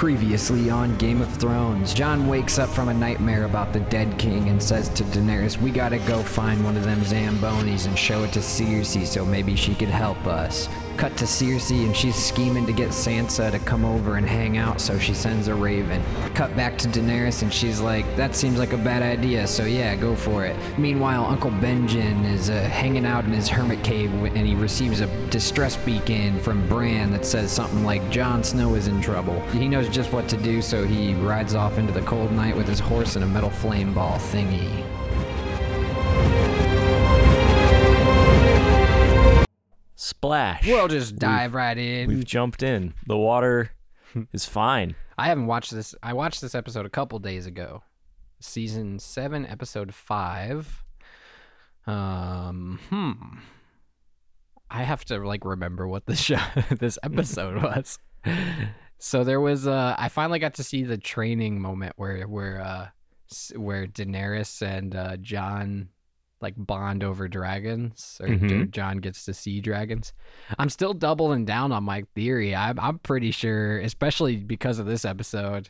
Previously on Game of Thrones, Jon wakes up from a nightmare about the dead king and says to Daenerys, We gotta go find one of them Zambonis and show it to Cersei so maybe she could help us. Cut to Cersei and she's scheming to get Sansa to come over and hang out, so she sends a raven. Cut back to Daenerys and she's like, That seems like a bad idea, so yeah, go for it. Meanwhile, Uncle Benjen is uh, hanging out in his hermit cave and he receives a distress beacon from Bran that says something like, Jon Snow is in trouble. He knows just what to do, so he rides off into the cold night with his horse and a metal flame ball thingy. Splash. We'll just dive right in. We've jumped in. The water is fine. I haven't watched this. I watched this episode a couple days ago. Season 7, episode 5. Um, hmm. I have to like remember what the show this episode was. So there was uh I finally got to see the training moment where where uh where Daenerys and uh Jon like bond over dragons or Mhm. Jon gets to see dragons. I'm still doubling down on my theory. I'm I'm pretty sure, especially because of this episode,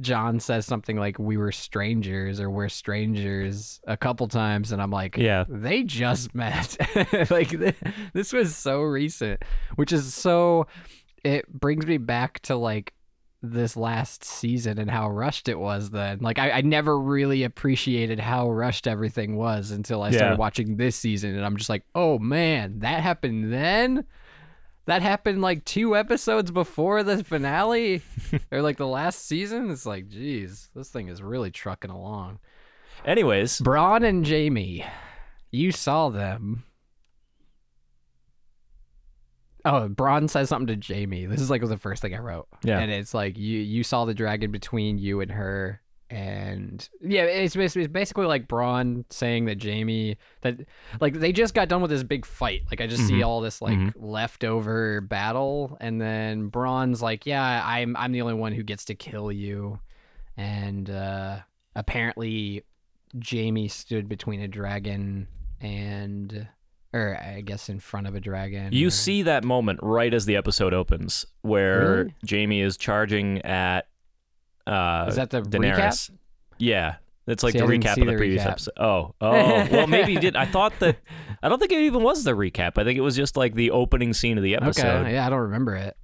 Jon says something like "we were strangers" or "we're strangers" a couple times, and I'm like, Yeah. they just met. like th- this was so recent, which is so. It brings me back to like this last season and how rushed it was then. Like I, I never really appreciated how rushed everything was until I started watching this season and I'm just like, oh man, that happened then? That happened like two episodes before the finale? or like the last season? It's like, geez, this thing is really trucking along. Anyways, Bronn and Jaime, you saw them. Oh, Bronn says something to Jaime. This is like was the first thing I wrote. Yeah. And it's like you you saw the dragon between you and her. And yeah, it's basically, it's basically like Bronn saying that Jaime that like they just got done with this big fight. Like I just see Mhm. all this like Mhm. leftover battle, and then Bronn's like, "Yeah, I'm I'm the only one who gets to kill you," and uh, apparently Jaime stood between a dragon and, or I guess in front of a dragon. you or- see that moment right as the episode opens where Really? Jaime is charging at uh Is that the Daenerys. Yeah. It's like See, the I recap of the the previous recap. episode. Oh, oh. well, maybe you did. I thought that. I don't think it even was the recap. I think it was just like the opening scene of the episode. Okay, yeah, I don't remember it,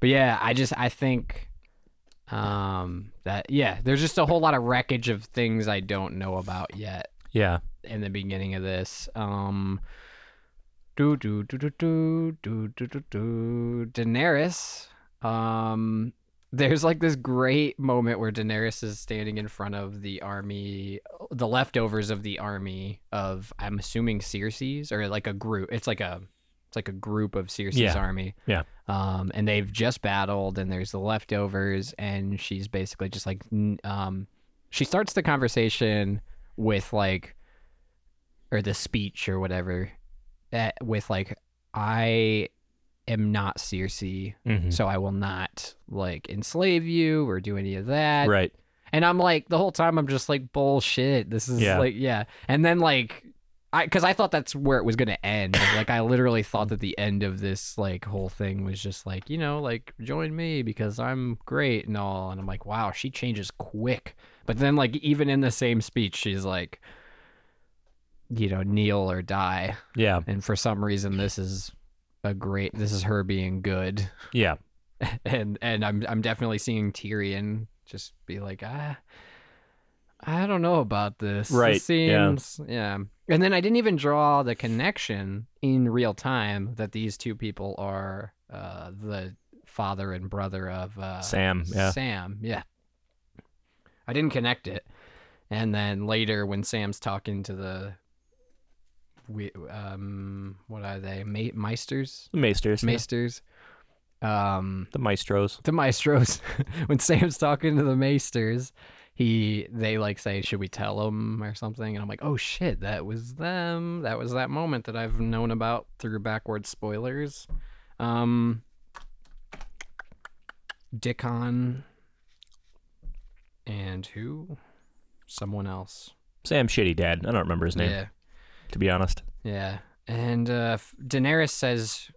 but yeah, I just I think, um, that yeah, there's just a whole lot of wreckage of things I don't know about yet. Yeah. in the beginning of this. Um, do do do do do do do do do. Daenerys. Um, there's like this great moment where Daenerys is standing in front of the army, the leftovers of the army of I'm assuming Cersei's or like a group. It's like a it's like a group of Cersei's Yeah. army. Yeah. Um, and they've just battled, and there's the leftovers, and she's basically just like, um, she starts the conversation with like or the speech or whatever that with like i am not Cersei, Mhm. so i will not like enslave you or do any of that Right. and i'm like the whole time i'm just like bullshit this is Yeah. like yeah and then like I, because I thought that's where it was gonna end. Like I literally thought that the end of this like whole thing was just like you know like join me because I'm great and all. And I'm like, wow, she changes quick. But then like even in the same speech, she's like, you know, kneel or die. Yeah. And for some reason, this is a great. This is her being good. Yeah. and and I'm I'm definitely seeing Tyrion just be like, ah, I don't know about this. This Right, yeah. seems yeah. And then I didn't even draw the connection in real time that these two people are uh, the father and brother of uh, Sam. Yeah. Sam, yeah. I didn't connect it, and then later when Sam's talking to the, we um, what are they? Ma- Maesters, The Maesters. yeah. Maesters. Um, The Maestros. the maestros when sam's talking to the maesters he they like say should we tell them or something and i'm like oh shit that was them that was that moment that i've known about through backward spoilers um dickon and who someone else Sam Shitty Dad. I don't remember his name, yeah to be honest. yeah and uh daenerys says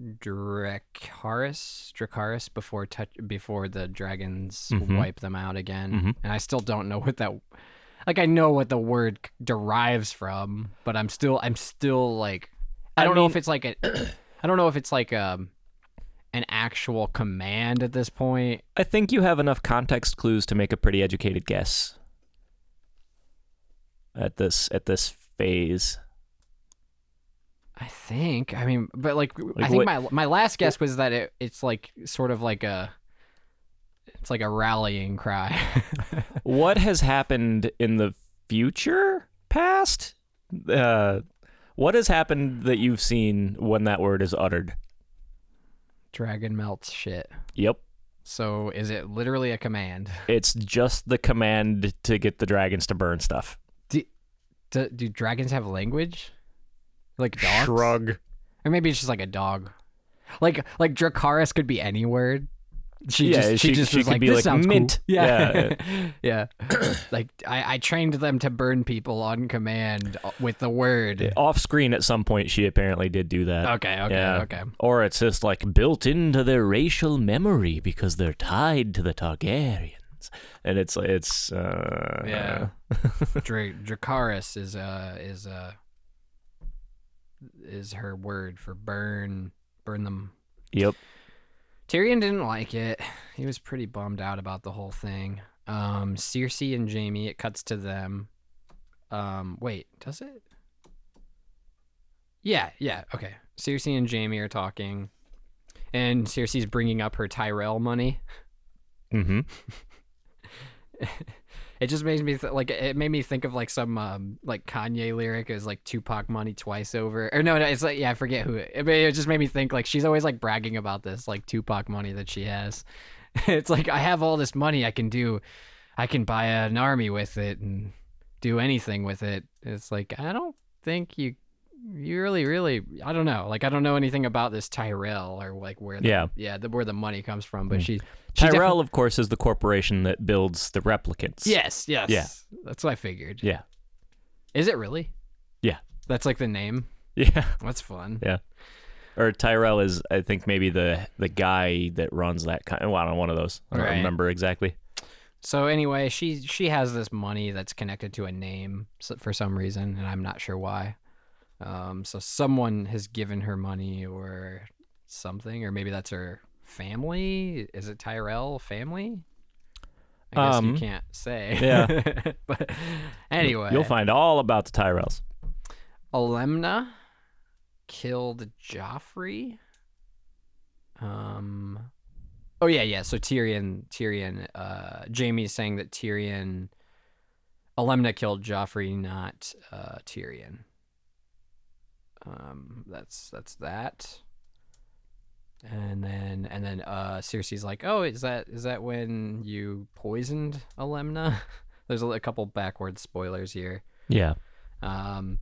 Dracarys, Dracarys before touch before the dragons Mhm. wipe them out again, Mhm. and I still don't know what that. Like I know what the word derives from, but I'm still I'm still like I I don't know if it's like a I don't know if it's like um an actual command at this point. I think you have enough context clues to make a pretty educated guess at this at this phase. I think. I mean, but like, I think what- my my last guess was that it, it's like sort of like a it's like a rallying cry. What has happened in the future past? Uh, what has happened that you've seen when that word is uttered? Dragon melts shit. Yep. So is it literally a command? It's just the command to get the dragons to burn stuff. Do, do, dragons have language? Like dogs? Shrug. Or maybe it's just like a dog. Like like Dracarys could be any word. She Yeah, just she, she- just she was could like be this like sounds cool." mint. Yeah. Yeah. like I, I trained them to burn people on command with the word. Off screen at some point, she apparently did do that. Okay, okay, Yeah. okay. Or it's just like built into their racial memory because they're tied to the And it's it's uh Yeah. Dra- Dracarys is uh is uh is her word for burn burn them. Yep. Tyrion didn't like it. He was pretty bummed out about the whole thing. Um Cersei and Jaime, it cuts to them. Um wait, does it? Yeah, yeah, okay. Cersei and Jaime are talking. And Cersei's bringing up her Tyrell money. Mm-hmm. it just makes me th- like it made me think of like some um like Kanye lyric is like Tupac money twice over. Or no no it's like yeah I forget who it, it, it just made me think like she's always like bragging about this like Tupac money that she has. It's like I have all this money I can do I can buy an army with it and do anything with it. It's like I don't think you you really really I don't know like I don't know anything about this Tyrell or like where the, Yeah. yeah the, where the money comes from but Mm. she, she Tyrell, of course, is the corporation that builds the replicants. Yes, yes. Yeah. That's what I figured. Yeah. Is it really? Yeah. That's like the name. Yeah. That's fun. Yeah. Or Tyrell is, I think, maybe the the guy that runs that kind. Well, I don't know, one of those. I don't Right. remember exactly. So anyway, she she has this money that's connected to a name for some reason, and I'm not sure why. Um, so someone has given her money or something, or maybe that's her family. Is it Tyrell family? I guess Um, you can't say. yeah. but anyway, You'll find all about the Tyrells. Olenna killed Joffrey. Um. Oh yeah, yeah. So Tyrion, Tyrion, uh, Jaime's saying that Tyrion, Olenna killed Joffrey, not uh, Tyrion. Um, that's that's that. And then and then uh, Cersei's like, oh, is that is that when you poisoned Olenna? There's a, a couple backward spoilers here. Yeah. Um,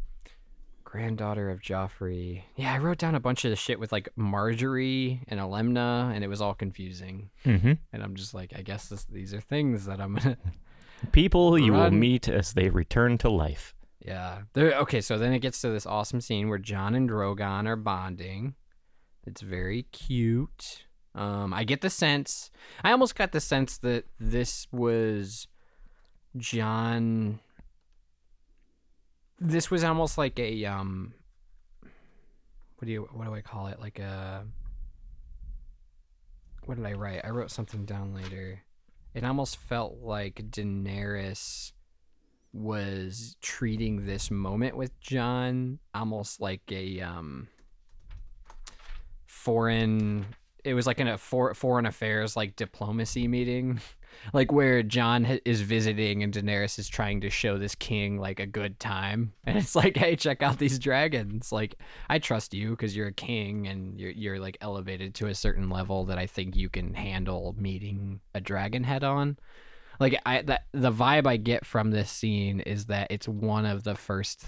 granddaughter of Joffrey. Yeah, I wrote down a bunch of the shit with like Margaery and Olenna, and it was all confusing. Mm-hmm. And I'm just like, I guess this, these are things that I'm gonna. People you will meet as they return to life. Yeah. There, okay, so then it gets to this awesome scene where Jon and Drogon are bonding. It's very cute. Um, I get the sense. I almost got the sense that this was Jon. This was almost like a um. What do you what do I call it? Like a. What did I write? I wrote something down later. It almost felt like Daenerys was treating this moment with Jon almost like a um foreign it was like in a for, foreign affairs like diplomacy meeting like where Jon is visiting and Daenerys is trying to show this king like a good time. And it's like hey check out these dragons. Like I trust you cuz you're a king and you're you're like elevated to a certain level that I think you can handle meeting a dragon head on like I that the vibe I get from this scene is that it's one of the first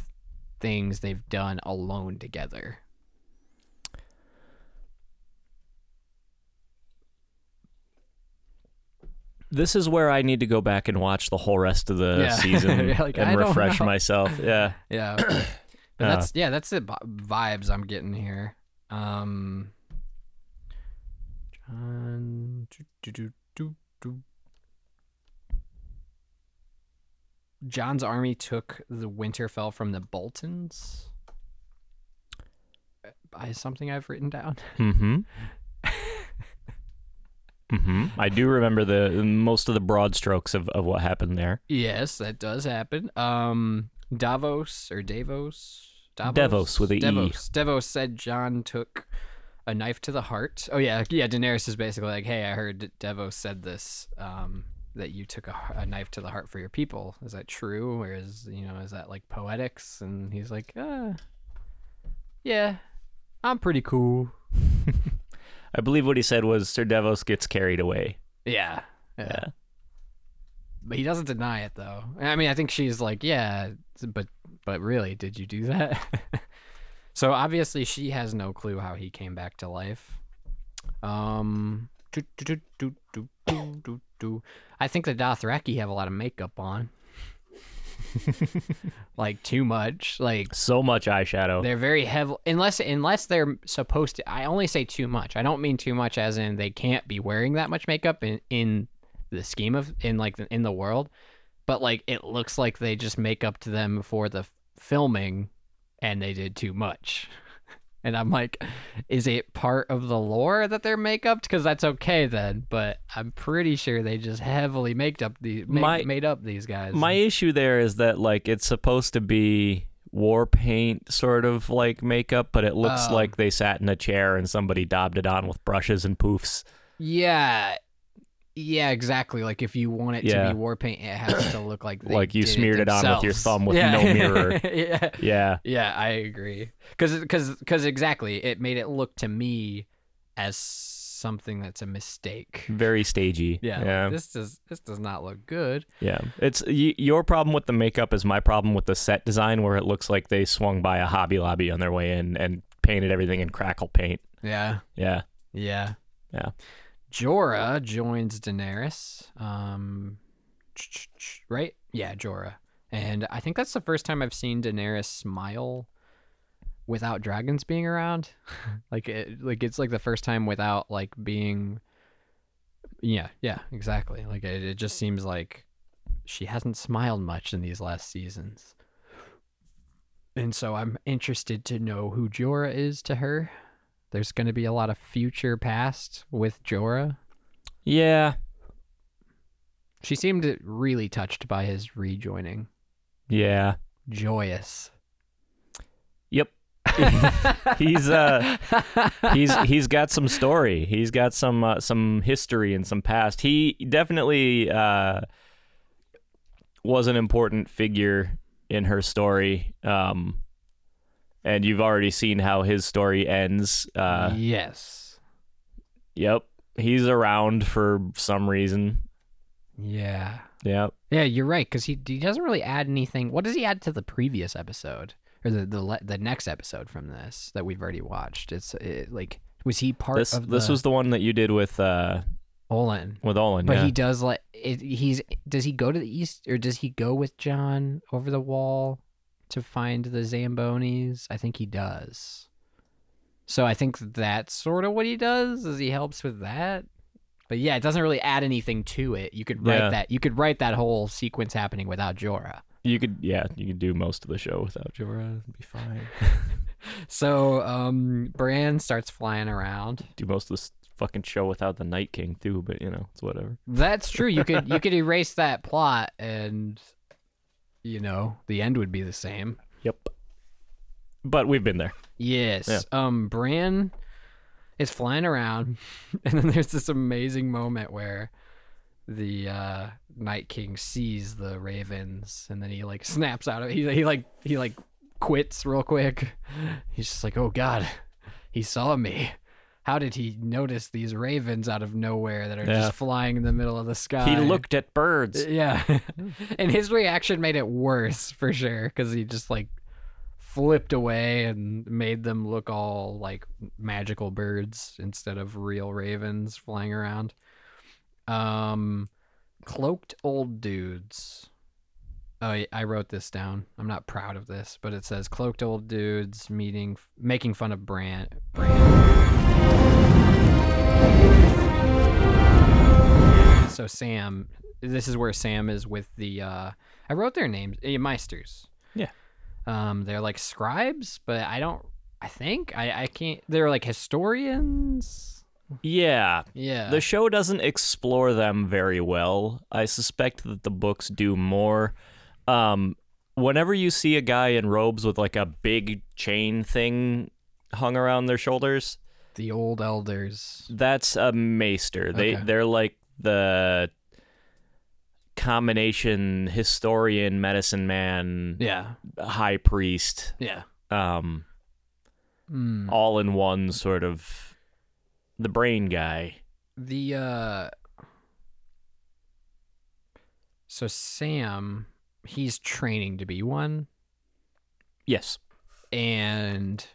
things they've done alone together. This is where I need to go back and watch the whole rest of the Yeah. season like, and don't refresh myself. Yeah. Yeah. but Uh. that's yeah, that's the vibes I'm getting here. Um Jon. doo, doo, doo, Jon's army took the Winterfell from the Boltons. By something I've written down. Mm-hmm. mm-hmm. I do remember the most of the broad strokes of, of what happened there. Yes, that does happen. Um, Davos or Davos. Davos, Devos with a E. Devos. Devos said Jon took a knife to the heart. Oh yeah, yeah. Daenerys is basically like, "Hey, I heard Devos said this. Um, that you took a, a knife to the heart for your people. Is that true, or is you know is that like poetics?" And he's like, uh, "Yeah, I'm pretty cool." I believe what he said was Sir Devos gets carried away. Yeah, yeah. Yeah. But he doesn't deny it though. I mean, I think she's like, yeah, but but really, did you do that? so obviously she has no clue how he came back to life. Um do, do, do, do, do, do, do. I think the Dothraki have a lot of makeup on. like too much. Like So much eyeshadow. they're very heavy unless unless they're supposed to I only say too much. I don't mean too much as in they can't be wearing that much makeup in in the scheme of in like the, in the world, but like it looks like they just make up to them for the filming and they did too much. And I'm like, is it part of the lore that they're make up? Because that's okay then. But I'm pretty sure they just heavily made up these made, My- made up these guys. My issue there is that like it's supposed to be war paint sort of like makeup, but it looks Oh. like they sat in a chair and somebody daubed it on with brushes and poofs. Yeah. Yeah, exactly. Like if you want it Yeah. to be war paint, it has to look like they Like you smeared it on with your thumb with Yeah. no mirror. yeah. Yeah. Yeah, I agree. Cuz cuz cuz exactly, it made it look to me as something that's a mistake. Very stagey. Yeah. like, this does this does not look good. Yeah. It's y- your problem with the makeup is my problem with the set design where it looks like they swung by a Hobby Lobby on their way in and painted everything in crackle paint. Yeah. Yeah. Yeah. Yeah. Jorah joins Daenerys. Um, right? Yeah, Jorah. And I think that's the first time I've seen Daenerys smile without dragons being around. like it, like it's like the first time without like being. Yeah, yeah, exactly. Like it, it just seems like she hasn't smiled much in these last seasons. And so I'm interested to know who Jorah is to her. There's going to be a lot of future past with Jorah. Yeah. She seemed really touched by his rejoining. Yeah. Joyous. Yep. he's uh he's he's got some story. He's got some uh, some history and some past. He definitely uh was an important figure in her story. Um and you've already seen how his story ends. Uh yes. yep. He's around for some reason. Yeah. Yep. Yeah, you're right because he he doesn't really add anything. What does he add to the previous episode or the the le- the next episode from this that we've already watched? It's it, like was he part This of this was the one that you did with uh Olin? with Olin. But yeah. he does like it, he's does he go to the east or does he go with Jon over the wall to find the Zambonis? I think he does. So I think that's sort of what he does. Is he helps with that? But yeah, it doesn't really add anything to it. You could write Yeah. that. You could write that whole sequence happening without Jorah. You could yeah, you could do most of the show without Jorah. It'd be fine. So um, Bran starts flying around. do most of this fucking show without the Night King too, but you know, it's whatever. That's true. You could you could erase that plot, and you know the end would be the same. Yep. But we've been there. Yes. Yeah. Um, Bran is flying around, and then there's this amazing moment where the uh, Night King sees the ravens, and then he like snaps out of it. He, he like he like quits real quick. He's just like, oh god, he saw me. How did he notice these ravens out of nowhere that are Yeah. just flying in the middle of the sky? He looked at birds. Yeah. and his reaction made it worse for sure because he just like flipped away and made them look all like magical birds instead of real ravens flying around. Um, cloaked old dudes. Oh, I wrote this down. I'm not proud of this, but it says cloaked old dudes meeting, making fun of Bran. Bran. So Sam, this is where Sam is with the. uh I wrote their names, uh, Maesters. Yeah. Um, they're like scribes, but I don't. I think I I can't. They're like historians. Yeah, Yeah. the show doesn't explore them very well. I suspect that the books do more. Um, whenever you see a guy in robes with like a big chain thing hung around their shoulders, the old elders. that's a maester. They Okay. they're like the combination historian, medicine man, Yeah. high priest, Yeah. um, Mm. all in one sort of the brain guy. the uh so Sam he's training to be one Yes. and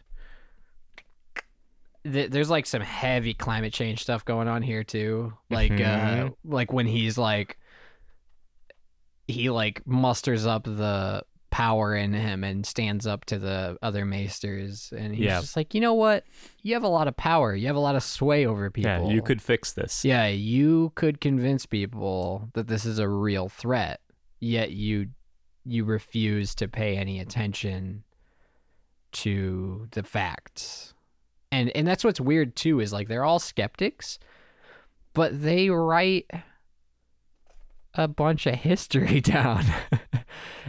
th- there's like some heavy climate change stuff going on here too like uh Mhm. like when he's like he like musters up the power in him and stands up to the other maesters and he's Yeah. just like you know what you have a lot of power you have a lot of sway over people Yeah, you could fix this. yeah, you could convince people that this is a real threat, yet you you refuse to pay any attention to the facts. And and that's what's weird too is like they're all skeptics, but they write a bunch of history down.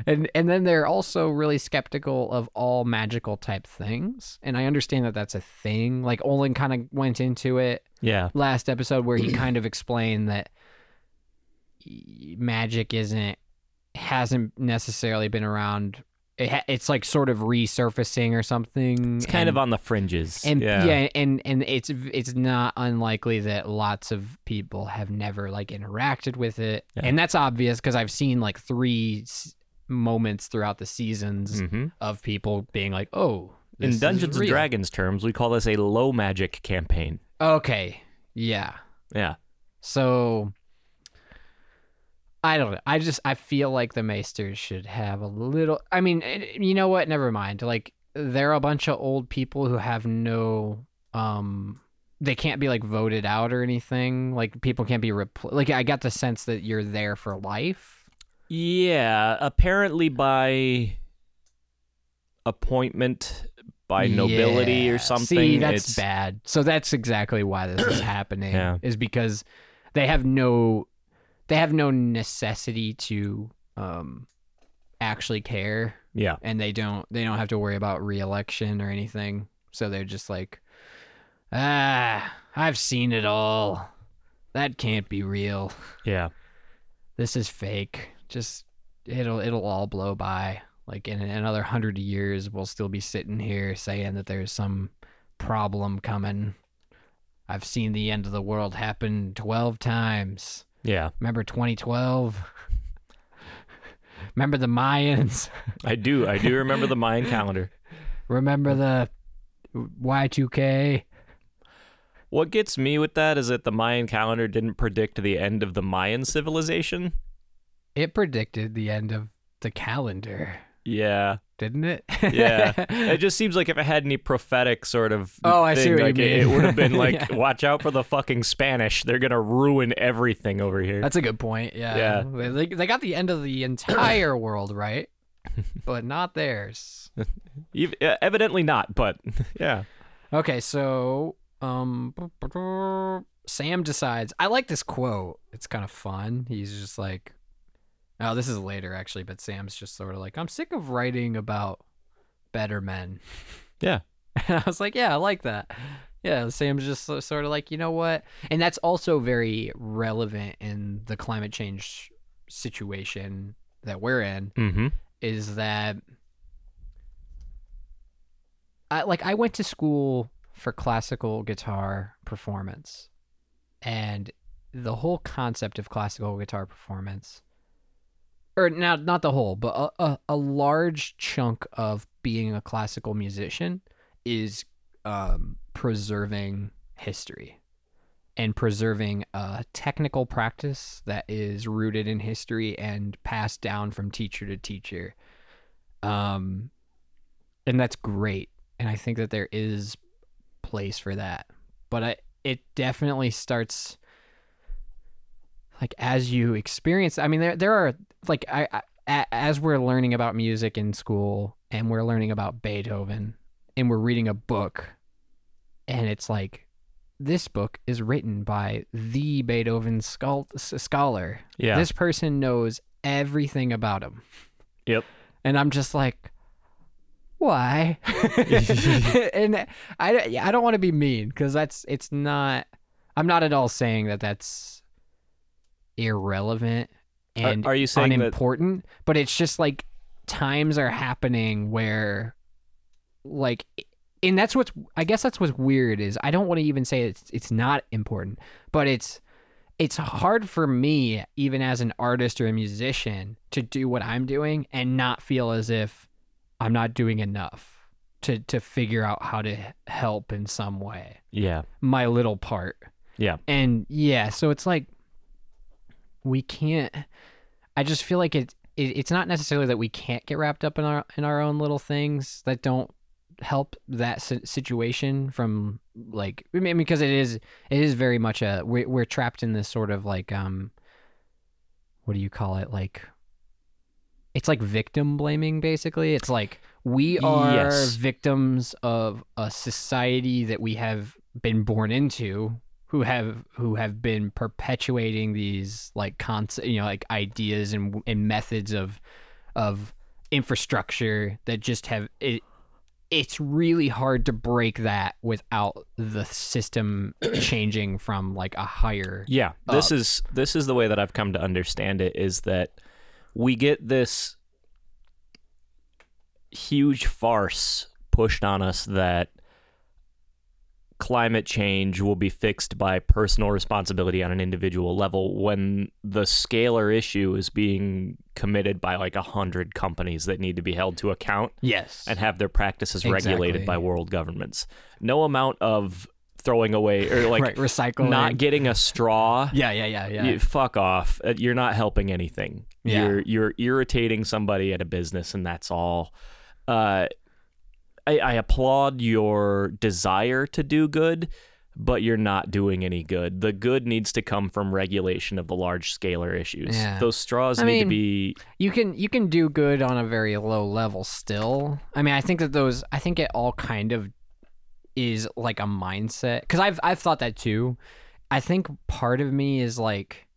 and and then they're also really skeptical of all magical type things. And I understand that that's a thing. Like Olin kind of went into it Yeah. last episode where he kind of explained that magic isn't hasn't necessarily been around it ha- it's like sort of resurfacing or something It's kind and, of on the fringes. and yeah. and and it's it's not unlikely that lots of people have never like interacted with it Yeah. and that's obvious because i've seen like three s- moments throughout the seasons hmm of people being like oh this In Dungeons and. Dragons terms, we call this a low magic campaign. okay yeah Yeah. So I don't know. I just I feel like the Maesters should have a little. I mean, you know what? Never mind. Like they're a bunch of old people who have no um. They can't be like voted out or anything. Like people can't be repl- like I got the sense that you're there for life. Yeah. Apparently by appointment, by nobility or something. See, that's it's, bad. So that's exactly why this is happening. Yeah. Is because they have no they have no necessity to um actually care Yeah. and they don't they don't have to worry about reelection or anything. So they're just like ah, I've seen it all. That can't be real. Yeah. This is fake. Just it'll it'll all blow by. Like in another hundred years, we'll still be sitting here saying that there's some problem coming. I've seen the end of the world happen twelve times. Yeah. Remember 2012? Remember the Mayans? I do. I do remember the Mayan calendar. Remember the Y2K? What gets me with that is that the Mayan calendar didn't predict the end of the Mayan civilization. It predicted the end of the calendar, Yeah. didn't it? Yeah. it just seems like if it had any prophetic sort of Oh, I see what you like it, mean. would have been like, Yeah. watch out for the fucking Spanish. They're gonna ruin everything over here. That's a good point. Yeah. Yeah. They, they got the end of the entire world right, but not theirs. Evidently not, but yeah. Okay, so um, Sam decides. I like this quote. It's kind of fun. He's just like, oh, this is later actually, but Sam's just sort of like, I'm sick of writing about better men. Yeah. And I was like, yeah, I like that. Yeah, Sam's just sort of like, you know what? And that's also very relevant in the climate change situation that we're in Mm-hmm. is that I like I went to school for classical guitar performance and the whole concept of classical guitar performance or now not the whole but a, a, a large chunk of being a classical musician is um, preserving history and preserving a technical practice that is rooted in history and passed down from teacher to teacher. Um and that's great. And i think that there is place for that. But I, it definitely starts like as you experience i mean there there are like I as we're learning about music in school and we're learning about beethoven and we're reading a book and it's like this book is written by the beethoven schol- scholar Yeah. this person knows everything about him Yep. and i'm just like why and i i don't want to be mean because that's it's not i'm not at all saying that that's irrelevant and are you saying that- unimportant but it's just like times are happening where like and that's what's i guess that's what's weird is i don't want to even say it's it's not important but it's it's hard for me even as an artist or a musician to do what i'm doing and not feel as if i'm not doing enough to to figure out how to help in some way Yeah. my little part Yeah. and yeah so it's like we can't i just feel like it, it it's not necessarily that we can't get wrapped up in our in our own little things that don't help that situation from like i mean because it is it is very much a we're, we're trapped in this sort of like um what do you call it like it's like victim blaming basically it's like we are Yes. victims of a society that we have been born into who have who have been perpetuating these like concept you know like ideas and and methods of of infrastructure that just have it it's really hard to break that without the system changing from like a higher Yeah, this up. is this is the way that I've come to understand it is that we get this huge farce pushed on us that climate change will be fixed by personal responsibility on an individual level when the scalar issue is being committed by like a hundred companies that need to be held to account yes and have their practices regulated by world governments. No amount of throwing away or like right recycling not getting a straw. yeah yeah yeah yeah You, fuck off. Uh, You're not helping anything. Yeah. You're you're irritating somebody at a business, and that's all. Uh, I, I applaud your desire to do good, but you're not doing any good. The good needs to come from regulation of the large scalar issues. Yeah. Those straws I need to be you can you can do good on a very low level still i mean i think that those i think it all kind of is like a mindset because i've i've thought that too i think part of me is like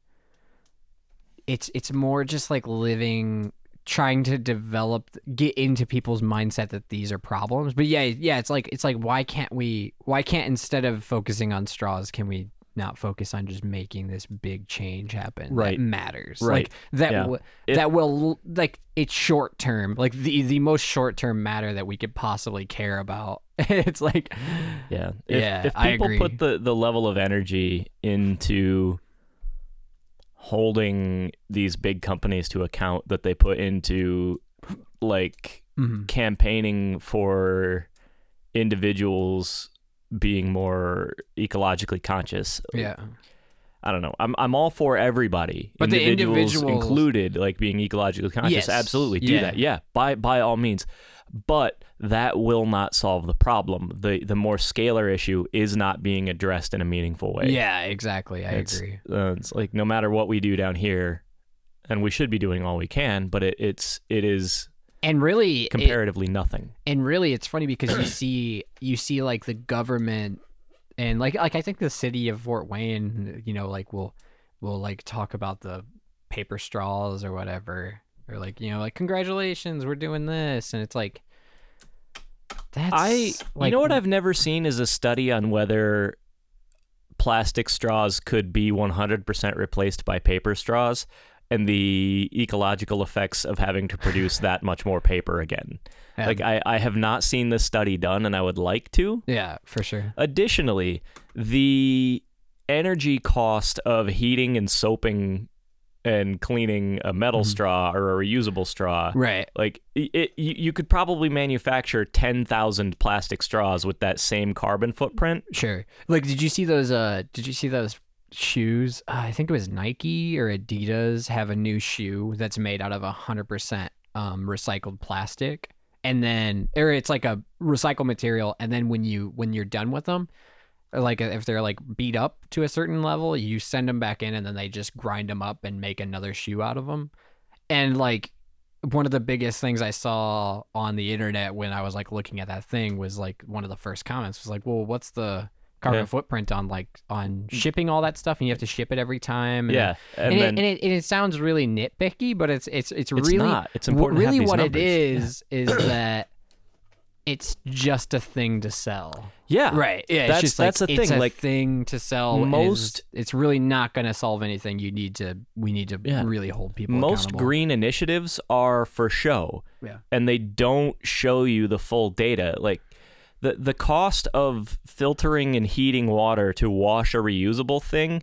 it's it's more just like living trying to develop get into people's mindset that these are problems but yeah yeah it's like it's like why can't we why can't instead of focusing on straws can we not focus on just making this big change happen Right. that matters Right. like that Yeah. w- If- that will like it's short term like the the most short term matter that we could possibly care about it's like Yeah. If, Yeah, if people put the, the level of energy into holding these big companies to account that they put into like mhm. campaigning for individuals being more ecologically conscious. yeah I don't know. I'm I'm all for everybody, But the individuals, individuals- included, like being ecologically conscious. Yes. Absolutely, do Yeah. that. Yeah, by by all means. But that will not solve the problem. the The more scalar issue is not being addressed in a meaningful way. yeah exactly i It's- agree Uh, it's like no matter what we do down here, and we should be doing all we can, but it, it's it is and really it- comparatively nothing. and really it's funny because you see you see like the government and like like I think the city of Fort Wayne, you know, like will will like talk about the paper straws or whatever, or like you know, like congratulations, we're doing this, and it's like that's I like you know what I've never seen is a study on whether plastic straws could be 100% replaced by paper straws and the ecological effects of having to produce that much more paper again. Yeah. Like I, I have not seen this study done and I would like to. yeah for sure Additionally, the energy cost of heating and soaping and cleaning a metal Mhm. straw or a reusable straw right like it, it you, could probably manufacture 10,000 plastic straws with that same carbon footprint. sure like did you see those uh did you see those shoes uh, I think it was Nike or Adidas have a new shoe that's made out of a hundred percent um recycled plastic and then or it's like a recycled material and then when you when you're done with them like uh, if they're like beat up to a certain level, you send them back in and then they just grind them up and make another shoe out of them. And like one of the biggest things I saw on the internet when I was like looking at that thing was like one of the first comments was like, "Well, what's the carbon Yeah. footprint on like on mm. shipping all that stuff and you have to ship it every time?" And yeah, and, and, it, then and, it, and it sounds really nitpicky, but it's it's it's, it's really not. It's important. really what these it numbers. is is that it's just a thing to sell. Yeah, yeah. Right. Yeah. That's- it's just that's like, the thing, a like, thing to sell. most- it's, it's really not going to solve anything. You need to. We need to Yeah. really hold people. Most green initiatives are for show. Yeah. and they don't show you the full data. Like the the cost of filtering and heating water to wash a reusable thing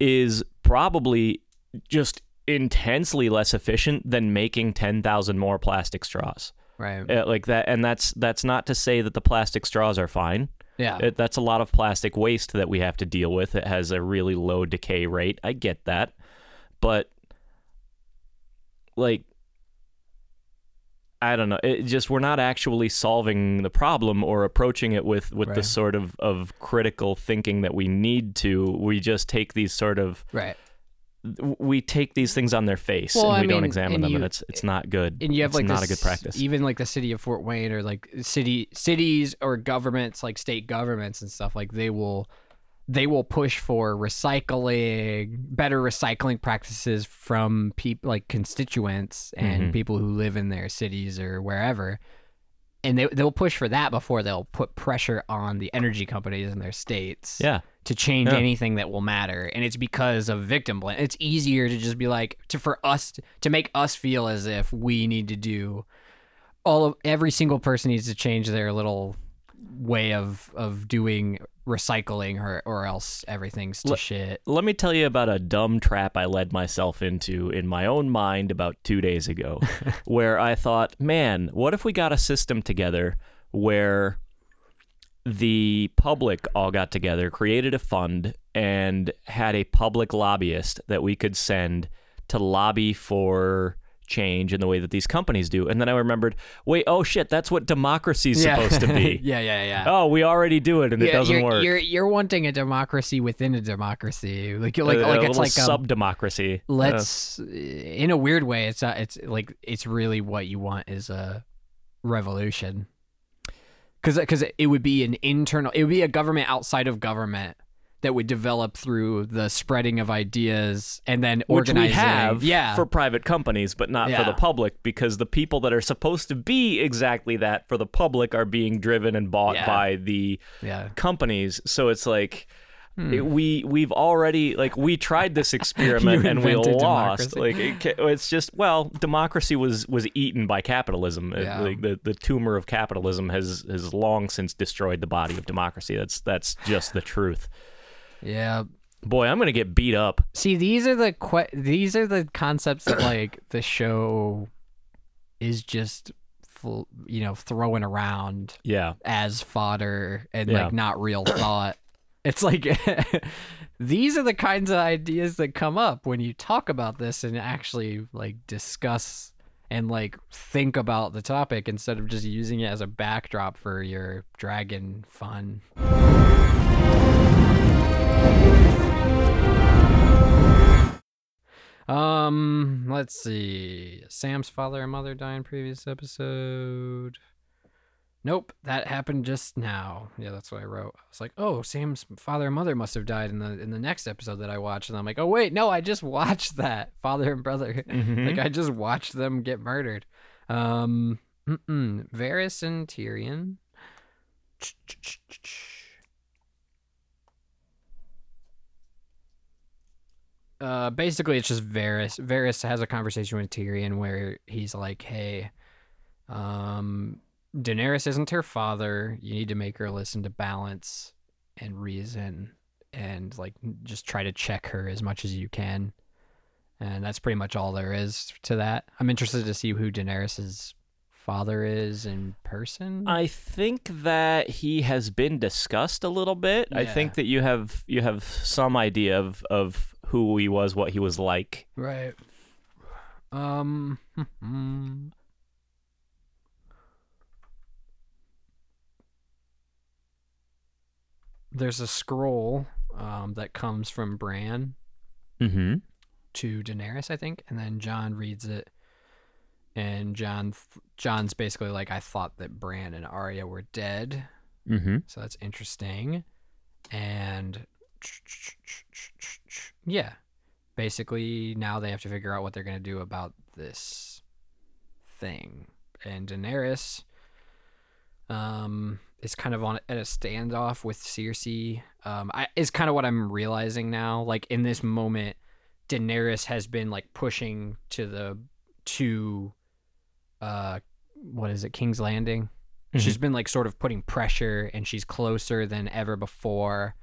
is probably just intensely less efficient than making 10,000 more plastic straws. Right. Uh, like that and that's that's not to say that the plastic straws are fine. yeah. It, that's a lot of plastic waste that we have to deal with. It has a really low decay rate. I get that. But like I don't know. It just we're not actually solving the problem or approaching it with with the sort of of critical thinking that we need to. We just take these sort of right. we take these things on their face Well, and I we don't examine them and it's it's not good. And you have it's like not this, a good practice. Even like the city of Fort Wayne or like city cities or governments like state governments and stuff like they will they will push for recycling better recycling practices from people like constituents and Mhm. people who live in their cities or wherever and they, they'll push for that before they'll put pressure on the energy companies in their states yeah. to change Yeah. anything that will matter and it's because of victim blame it's easier to just be like to for us to, to make us feel as if we need to do all of every single person needs to change their little way of of doing recycling or or else everything's to Let- shit. Let me tell you about a dumb trap I led myself into in my own mind about two days ago, where I thought, man, what if we got a system together where the public all got together, created a fund, and had a public lobbyist that we could send to lobby for change in the way that these companies do. And then I remembered, wait, oh shit, that's what democracy democracy's supposed to be. yeah yeah yeah Oh, we already do it and it doesn't you're, work. You're you're wanting a democracy within a democracy, like like Uh, like a it's like a, sub democracy. let's in a weird way it's uh, it's like it's really what you want is a revolution because because it would be an internal it would be a government outside of government that would develop through the spreading of ideas and then which organizing we have yeah for private companies, but not for the public, because the people that are supposed to be exactly that for the public are being driven and bought Yeah. by the yeah companies. So it's like Hmm. it- we we've already like we tried this experiment and we lost. democracy. Like it, it's just well, democracy was was eaten by capitalism. It- Yeah. like the the tumor of capitalism has has long since destroyed the body of democracy. That's that's just the truth. Yeah Boy, I'm gonna get beat up. see these are the que- these are the concepts that like the show is just full you know throwing around Yeah. as fodder and Yeah. like not real thought. It's like these are the kinds of ideas that come up when you talk about this and actually like discuss and like think about the topic instead of just using it as a backdrop for your dragon fun. Um, let's see. Sam's father and mother die in previous episode. Nope, that happened just now. Yeah, that's what I wrote. I was like, "Oh, Sam's father and mother must have died in the in the next episode that I watched." And I'm like, "Oh wait, no, I just watched that father and brother. Mhm. like I just watched them get murdered." Um, mm-mm. Varys and Tyrion. Uh, basically, it's just Varys. Varys has a conversation with Tyrion where he's like, "Hey, um, Daenerys isn't her father. You need to make her listen to balance and reason, and like just try to check her as much as you can." And that's pretty much all there is to that. I'm interested to see who Daenerys's father is in person. I think that he has been discussed a little bit. I think that you have you have some idea of of who he was, what he was like. Right. Um. there's a scroll um, that comes from Bran Mm-hmm. to Daenerys, I think, and then Jon reads it, and Jon Jon's basically like, I thought that Bran and Arya were dead, Mm-hmm. so that's interesting, and yeah, basically now they have to figure out what they're gonna do about this thing, and Daenerys, um, is kind of on at a standoff with Cersei. Um, I is kind of what I'm realizing now. Like in this moment, Daenerys has been like pushing to the to, uh, what is it, King's Landing. She's been like sort of putting pressure, and she's closer than ever before.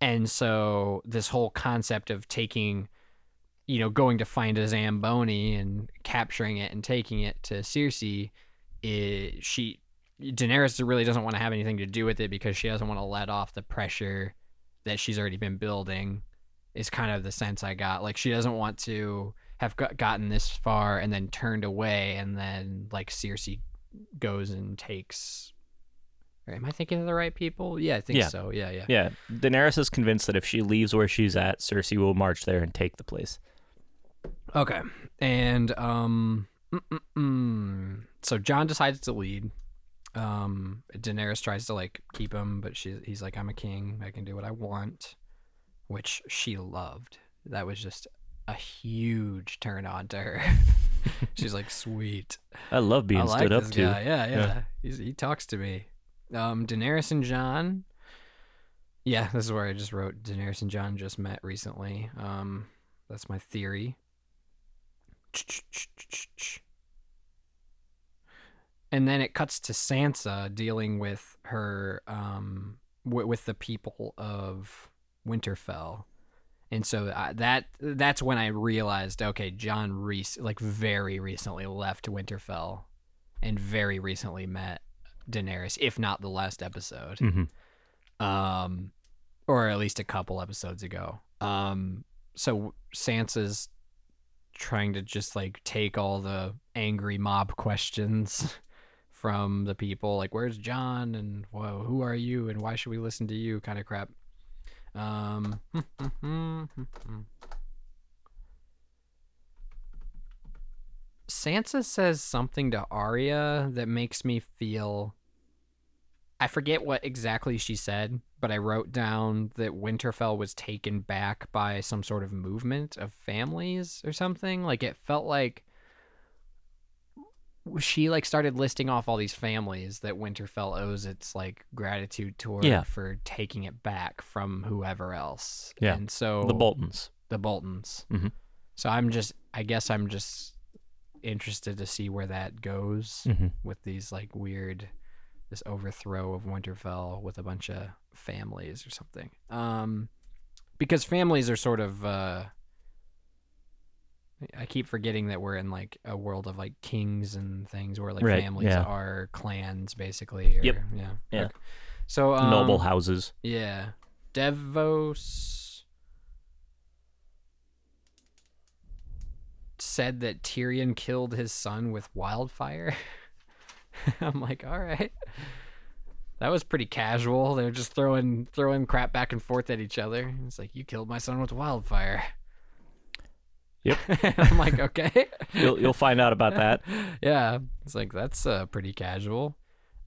And so this whole concept of taking, you know, going to find a Zamboni and capturing it and taking it to Cersei, is she Daenerys really doesn't want to have anything to do with it because she doesn't want to let off the pressure that she's already been building. Is kind of the sense I got. Like she doesn't want to have got, gotten this far and then turned away, and then like Cersei goes and takes. Am I thinking of the right people? Yeah, I think Yeah. so. Yeah, yeah. Yeah. Daenerys is convinced that if she leaves where she's at, Cersei will march there and take the place. Okay. And um mm-mm-mm. so Jon decides to lead. Um Daenerys tries to like keep him, but she he's like I'm a king. I can do what I want, which she loved. That was just a huge turn on to her. She's like sweet. I love being I like stood up to. guy. Yeah, yeah. Yeah. He talks to me. Um, Daenerys and Jon. Yeah, this is where I just wrote Daenerys and Jon just met recently. Um, that's my theory. And then it cuts to Sansa dealing with her um w- with the people of Winterfell. And so I, that that's when I realized, okay, Jon Reese like very recently left Winterfell, and very recently met Daenerys, if not the last episode, hmm um, or at least a couple episodes ago. Um, so Sansa's trying to just like take all the angry mob questions from the people, like "Where's Jon?" and "Whoa, who are you?" and "Why should we listen to you?" kind of crap. Um, Sansa says something to Arya that makes me feel. I forget what exactly she said, but I wrote down that Winterfell was taken back by some sort of movement of families or something. Like it felt like she like started listing off all these families that Winterfell owes its like gratitude toward Yeah. for taking it back from whoever else. Yeah. And so The Boltons. the Boltons. Mhm. So I'm just, I guess I'm just interested to see where that goes hmm with these like weird, this overthrow of Winterfell with a bunch of families or something. Um, because families are sort of, uh, I keep forgetting that we're in like a world of like kings and things where like Right, families yeah. are clans basically. Or, Yep. Yeah. Yeah. Okay. So um, Noble houses. yeah. Davos said that Tyrion killed his son with wildfire. I'm like, all right. That was pretty casual. They're just throwing throwing crap back and forth at each other. It's like you killed my son with wildfire. Yep. I'm like, okay. You'll you'll find out about that. yeah, it's like that's uh, pretty casual.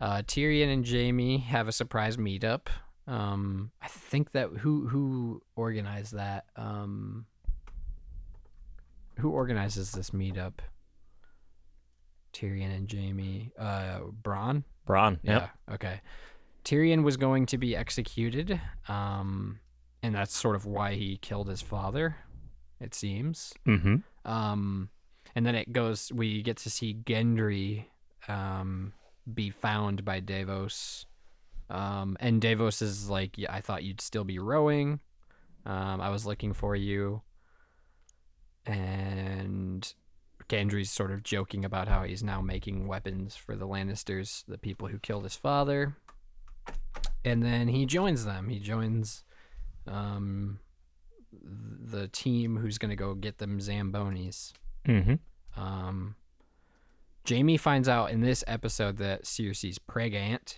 Uh, Tyrion and Jaime have a surprise meetup. Um, I think that who who organized that? Um, who organizes this meetup? Tyrion and Jaime. Uh, Bronn. Bronn. Yeah. Okay. Tyrion was going to be executed, um, and that's sort of why he killed his father. It seems. Mm-hmm. Um, and then it goes. We get to see Gendry um, be found by Davos. Um, and Davos is like, yeah, I thought you'd still be rowing. Um, I was looking for you. And Gendry's sort of joking about how he's now making weapons for the Lannisters, the people who killed his father. And then he joins them. He joins um, the team who's going to go get them Zambonis. Mm-hmm. Um, Jaime finds out in this episode that Cersei's pregnant.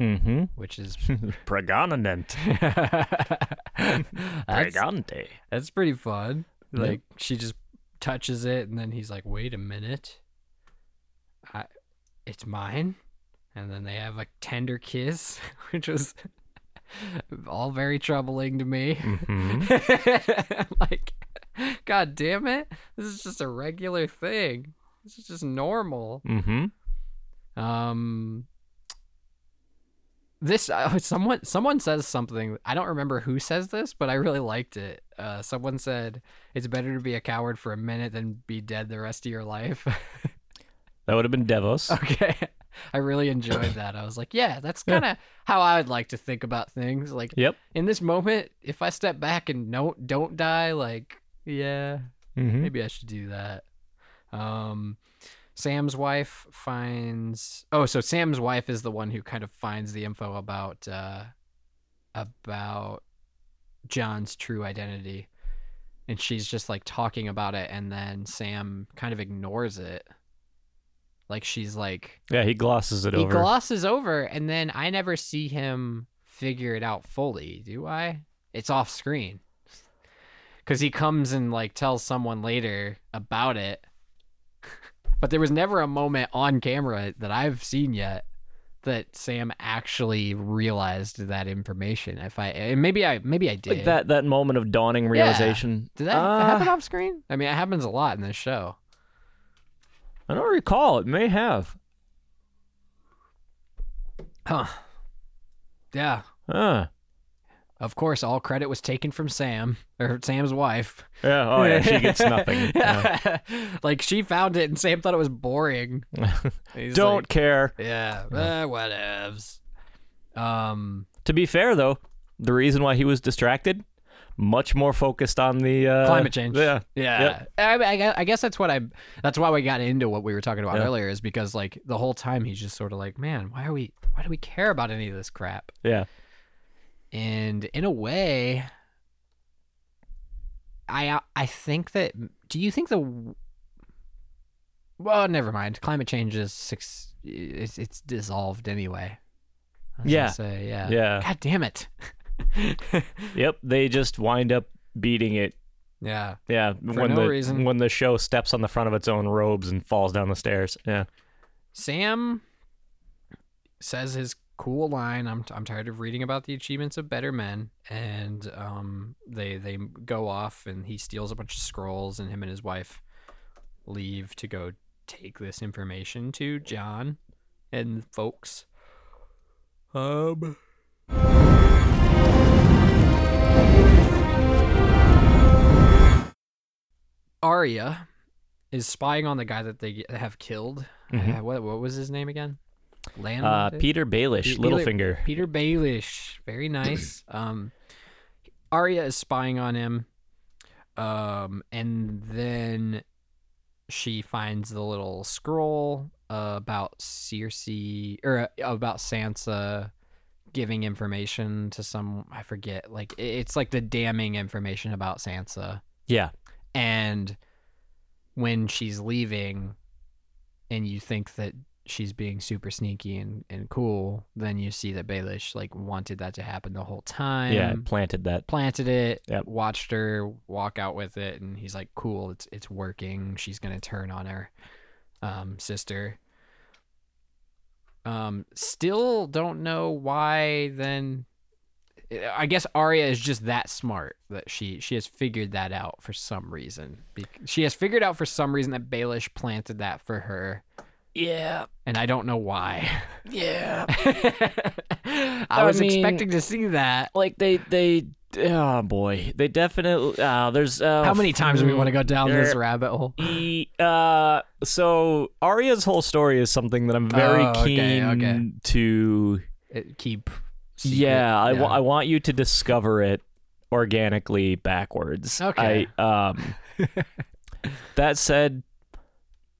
Mm-hmm. which is Pregnant. that's, Pregante. that's pretty fun. Yep. Like she just touches it, and then he's like, "Wait a minute, I, it's mine." And then they have a tender kiss, which was all very troubling to me. Mm-hmm. like, God damn it, this is just a regular thing. This is just normal. Mm-hmm. Um, this uh, someone someone says something. I don't remember who says this, but I really liked it. Uh, someone said it's better to be a coward for a minute than be dead the rest of your life. That would have been Davos. okay, I really enjoyed that. I was like, yeah, that's kind of how I would like to think about things. Like Yep. in this moment, if I step back and don't don't die, like yeah, Mm-hmm. Maybe I should do that. Um, Sam's wife finds. Oh, so Sam's wife is the one who kind of finds the info about uh, about Jon's true identity, and she's just like talking about it, and then Sam kind of ignores it. Like she's like Yeah, he glosses it he over. He glosses over, and then I never see him figure it out fully. Do I? It's off screen because he comes and like tells someone later about it. But there was never a moment on camera that I've seen yet that Sam actually realized that information. If I and maybe I maybe I did like that that moment of dawning realization. Did that Uh, happen off screen? I mean, it happens a lot in this show. I don't recall. It may have. Huh? Yeah. Huh. Of course, all credit was taken from Sam or Sam's wife. Yeah. Oh yeah. She gets nothing. Yeah. like she found it, and Sam thought it was boring. Don't like, care. yeah, eh, whatevs. Um, To be fair though, the reason why he was distracted, much more focused on the uh, climate change. Yeah. yeah. I, I, I guess that's what I. That's why we got into what we were talking about Yeah. earlier, is because like the whole time he's just sort of like, man, why are we? Why do we care about any of this crap? Yeah. And in a way i i think that do you think the well never mind climate change is six it's, it's dissolved anyway I was gonna Yeah. say, yeah Yeah. god damn it Yep. They just wind up beating it. yeah Yeah. when no the reason. when the show steps on the front of its own robes and falls down the stairs. Yeah. sam says his cool line i'm, I'm tired of reading about the achievements of better men and um they they go off and he steals a bunch of scrolls and him and his wife leave to go take this information to jon and folks um Arya is spying on the guy that they have killed. Mhm. Uh, what what was his name again? Land. Uh, Petyr Baelish, Petyr- Littlefinger. Petyr Baelish. Very nice. um, Arya is spying on him. Um, and then she finds the little scroll uh, about Cersei or uh, about Sansa giving information to some I forget like it's like the damning information about Sansa Yeah. and when she's leaving and you think that she's being super sneaky and, and cool then you see that Baelish like wanted that to happen the whole time Yeah. Planted that. planted it Yep. watched her walk out with it and he's like cool it's it's working she's gonna turn on her um, sister um still don't know why then I guess Arya is just that smart that she she has figured that out for some reason. She has figured out for some reason that Baelish planted that for her, Yeah. and I don't know why. Yeah. I, I was mean- expecting to see that. like they they oh boy they definitely uh there's uh How many times do we want to go down this rabbit hole? E- uh so Arya's whole story is something that I'm very Oh, okay, keen okay. to It, keep. secret. yeah, I, Yeah. I want you to discover it organically backwards. Okay. I, um, that said,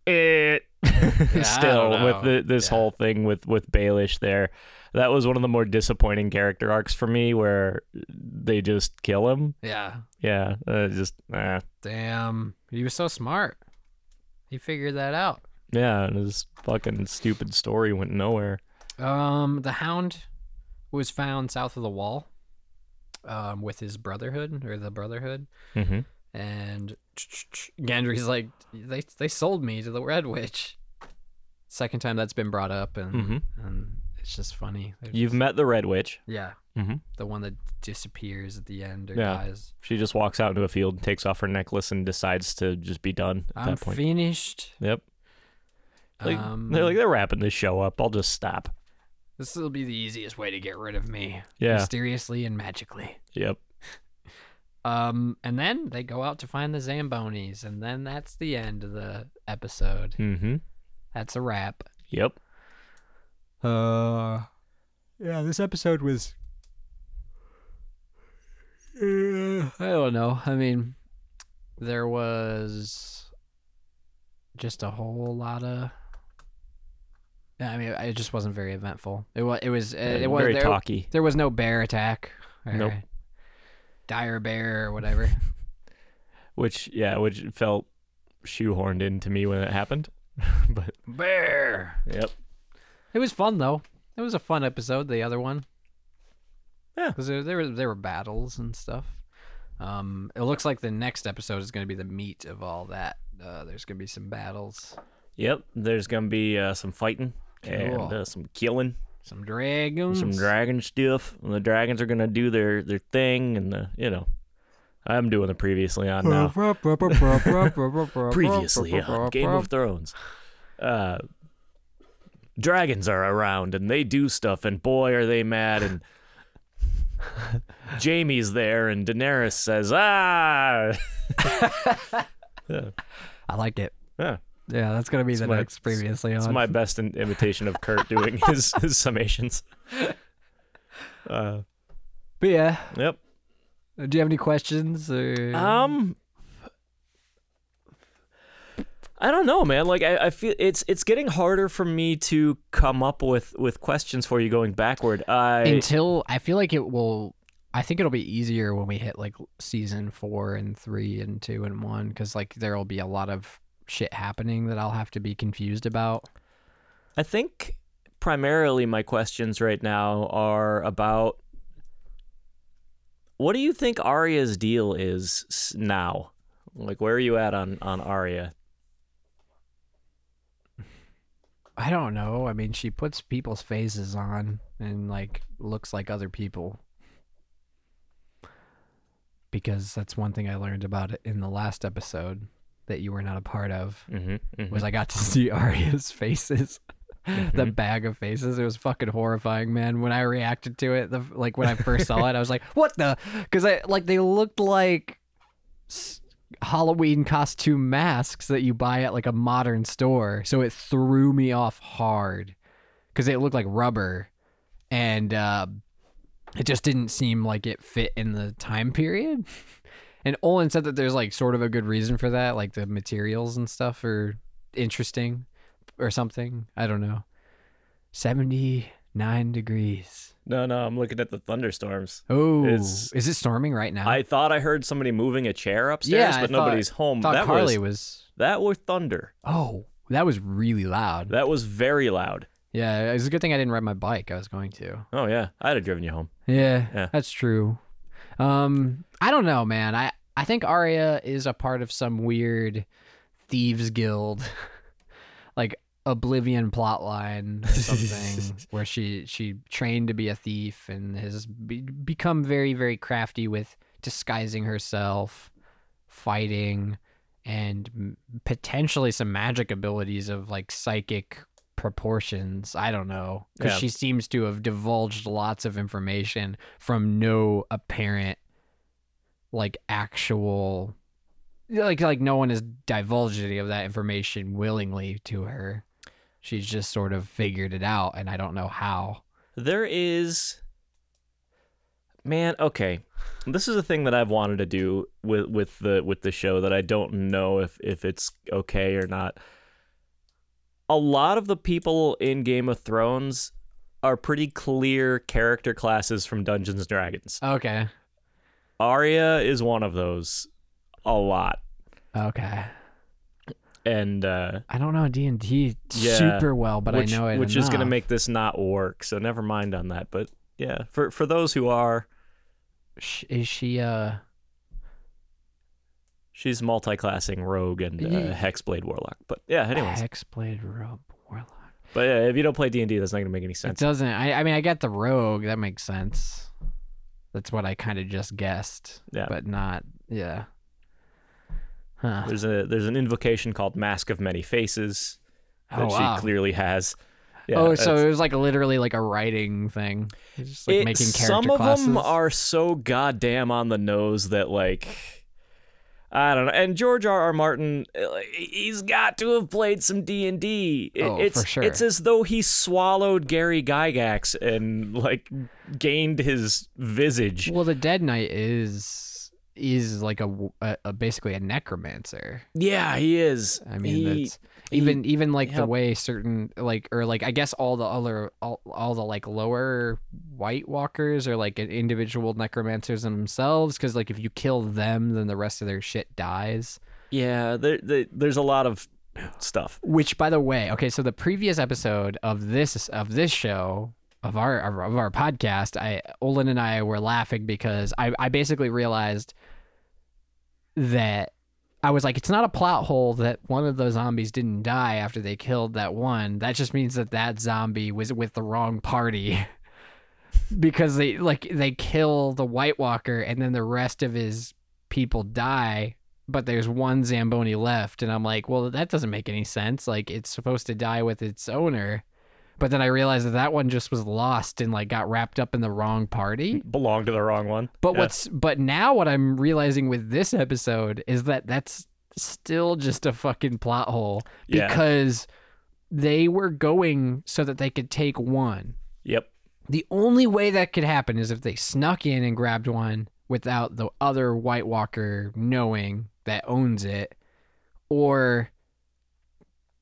it still with the, this Yeah. whole thing with with Baelish there, that was one of the more disappointing character arcs for me, where they just kill him. Yeah. Yeah, uh, just uh, Damn. He was so smart. He figured that out. yeah, and his fucking stupid story went nowhere. Um, the Hound was found south of the wall, um, with his brotherhood or the brotherhood, Mm-hmm. And Gendry's like, they they sold me to the Red Witch. Second time that's been brought up, and Mhm. and it's just funny. They're You've just- met the Red Witch. yeah, Mm-hmm. the one that disappears at the end or Yeah. dies. She just walks out into a field, takes off her necklace, and decides to just be done at I'm that point. finished. yep. Like, um, they're like they're wrapping this show up. I'll just stop. this will be the easiest way to get rid of me, Yeah. mysteriously and magically. Yep. Um, and then they go out to find the Zambonis, and then that's the end of the episode. Mm-hmm. That's a wrap. Yep. Uh, yeah, this episode was. Uh, I don't know. I mean, there was just a whole lot of. Yeah, I mean, it just wasn't very eventful. It was. It was. Uh, it was very there, talky. There was no bear attack. Or Nope. Dire bear or whatever. Which yeah, which felt shoehorned into me when it happened. but bear. yep. It was fun though. It was a fun episode. The other one. Yeah. because there, there were there were battles and stuff. Um, it looks like the next episode is going to be the meat of all that. Uh, there's going to be some battles, Yep. There's gonna be uh, some fighting and uh, some killing, some dragons, some dragon stuff. And the dragons are gonna do their their thing, and the you know, I'm doing the previously on now. previously on Game of Thrones. Uh, dragons are around and they do stuff, and boy, are they mad. And Jaime's there, and Daenerys says, "Ah." yeah, I like it. yeah. Yeah, that's going to be the my- next previously on. It's my best in- imitation of Kurt doing his, his summations. Uh, but yeah, yep. do you have any questions? Or... Um, I don't know, man. Like I, I feel it's it's getting harder for me to come up with with questions for you going backward. I until I feel like it will. I think it'll be easier when we hit like season four and three and two and one because like there will be a lot of shit happening that I'll have to be confused about. I think primarily my questions right now are about what do you think Arya's deal is now? Like where are you at on on Arya? I don't know. I mean, she puts people's faces on and like looks like other people. Because that's one thing I learned about it in the last episode that you were not a part of. Mm-hmm, Was I got to see Arya's faces, the bag of faces. It was fucking horrifying, man. When I reacted to it, the, like when I first saw it, I was like, "What the?" Because I like they looked like s- Halloween costume masks that you buy at like a modern store. So it threw me off hard because it looked like rubber, and uh, it just didn't seem like it fit in the time period. And Olin said that there's like sort of a good reason for that, like the materials and stuff are interesting or something. I don't know. 79 degrees. No, no, I'm looking at the thunderstorms. Oh, is it storming right now? I thought I heard somebody moving a chair upstairs, Yeah, I but thought- nobody's home. thought that Carly was, was. that was thunder. Oh, that was really loud. That was very loud. yeah, it's a good thing I didn't ride my bike. I was going to. Oh yeah, I'd have driven you home. Yeah, Yeah. that's true. Um, I don't know, man. I I think Arya is a part of some weird thieves guild, like Oblivion plotline or something, where she she trained to be a thief and has be, become very very crafty with disguising herself, fighting, and potentially some magic abilities of like psychic proportions. I don't know because Yeah. she seems to have divulged lots of information from no apparent like actual like like no one has divulged any of that information willingly to her. She's just sort of figured it out and I don't know how. There is Man, okay. This is a thing that I've wanted to do with with the with the show that I don't know if if it's okay or not. A lot of the people in Game of Thrones are pretty clear character classes from Dungeons and Dragons. Okay. Arya is one of those a lot. Okay. and uh, I don't know D and D Yeah, super well, but which, I know it which is going to make this not work. So never mind on that. But yeah, for for those who are, Is she uh? She's multi-classing rogue and uh, Yeah. hexblade warlock. But yeah, anyways. Hexblade Rob Warlock. But yeah, if you don't play D and D, that's not going to make any sense. It doesn't. I. I mean, I get the rogue. That makes sense. That's what I kind of just guessed. Yeah. But not. Yeah. Huh. There's a there's an invocation called Mask of Many Faces that Oh, wow. she clearly has. Yeah, oh, so it was like literally like a writing thing. Just like it- making character some of classes. them are so goddamn on the nose that like I don't know. And George R. R. Martin, uh, he's got to have played some D and D. Oh, It's for sure. it's as though he swallowed Gary Gygax and like gained his visage. Well, the Dead Knight is is like a basically a necromancer. Yeah, he is. I mean, He- that's even even like the way certain like or like I guess all the other all, all the like lower White Walkers or like individual necromancers themselves because like if you kill them, then the rest of their shit dies. yeah. There, there, there's a lot of stuff. Which, by the way, okay, so the previous episode of this of this show of our of our podcast, I Olin and I were laughing because I I basically realized that I was like, it's not a plot hole that one of those zombies didn't die after they killed that one. That just means that that zombie was with the wrong party. because they like they kill the White Walker and then the rest of his people die but there's one Zamboni left. And I'm like, well, that doesn't make any sense. Like, it's supposed to die with its owner. But then I realized that that one just was lost and like got wrapped up in the wrong party. Belonged to the wrong one. But Yeah. what's but now what I'm realizing with this episode is that that's still just a fucking plot hole Yeah. because they were going so that they could take one. Yep. The only way that could happen is if they snuck in and grabbed one without the other White Walker knowing that owns it, or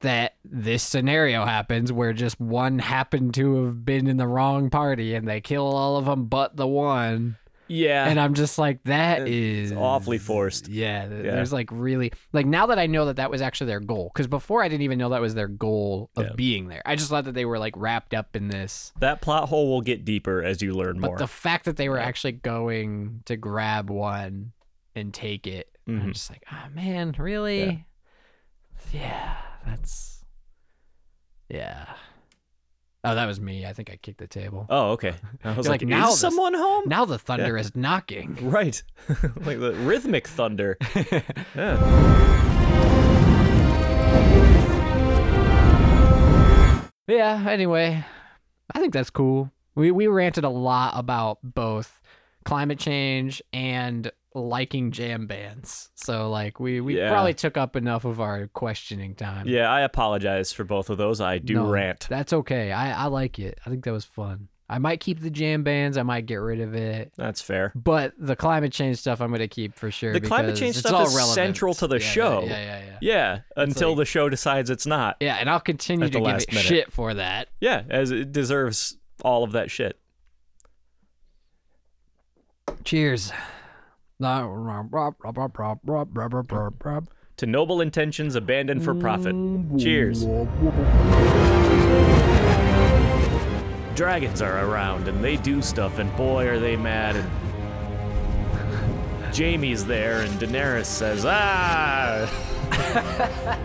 that this scenario happens where just one happened to have been in the wrong party and they kill all of them but the one. Yeah. And I'm just like, that It's is awfully forced. Yeah, Yeah. there's like really like now that I know that that was actually their goal because before I didn't even know that was their goal of Yeah. being there. I just thought that they were like wrapped up in this. that plot hole will get deeper as you learn But more. But the fact that they were Yeah. actually going to grab one and take it, I'm Mhm. just like, oh man, really? Yeah. That's yeah. Oh, that was me. I think I kicked the table. oh, okay. I was You're like, like, now is this- someone home? Now the thunder is knocking. Right. like the rhythmic thunder. Yeah. Yeah, anyway, I think that's cool. We we ranted a lot about both climate change and liking jam bands. So like we we Yeah. probably took up enough of our questioning time. Yeah, I apologize for both of those. I do No, rant. That's okay. I I like it. I think that was fun. I might keep the jam bands. I might get rid of it. That's fair. But the climate change stuff I'm going to keep for sure. The climate change stuff is relevant. central to the Yeah, show. Yeah, yeah, yeah. Yeah, until like- the show decides it's not. Yeah, and I'll continue to give it minute. shit for that. Yeah, as it deserves all of that shit. Cheers. To noble intentions abandoned for profit. Cheers. Dragons are around and they do stuff, and boy, are they mad. And Jaime's there, and Daenerys says, "Ah."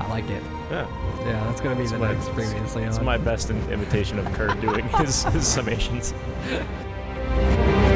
I like it. Yeah, Yeah, that's gonna be the my- next previously it's my best in- imitation of Kurt doing his, his summations.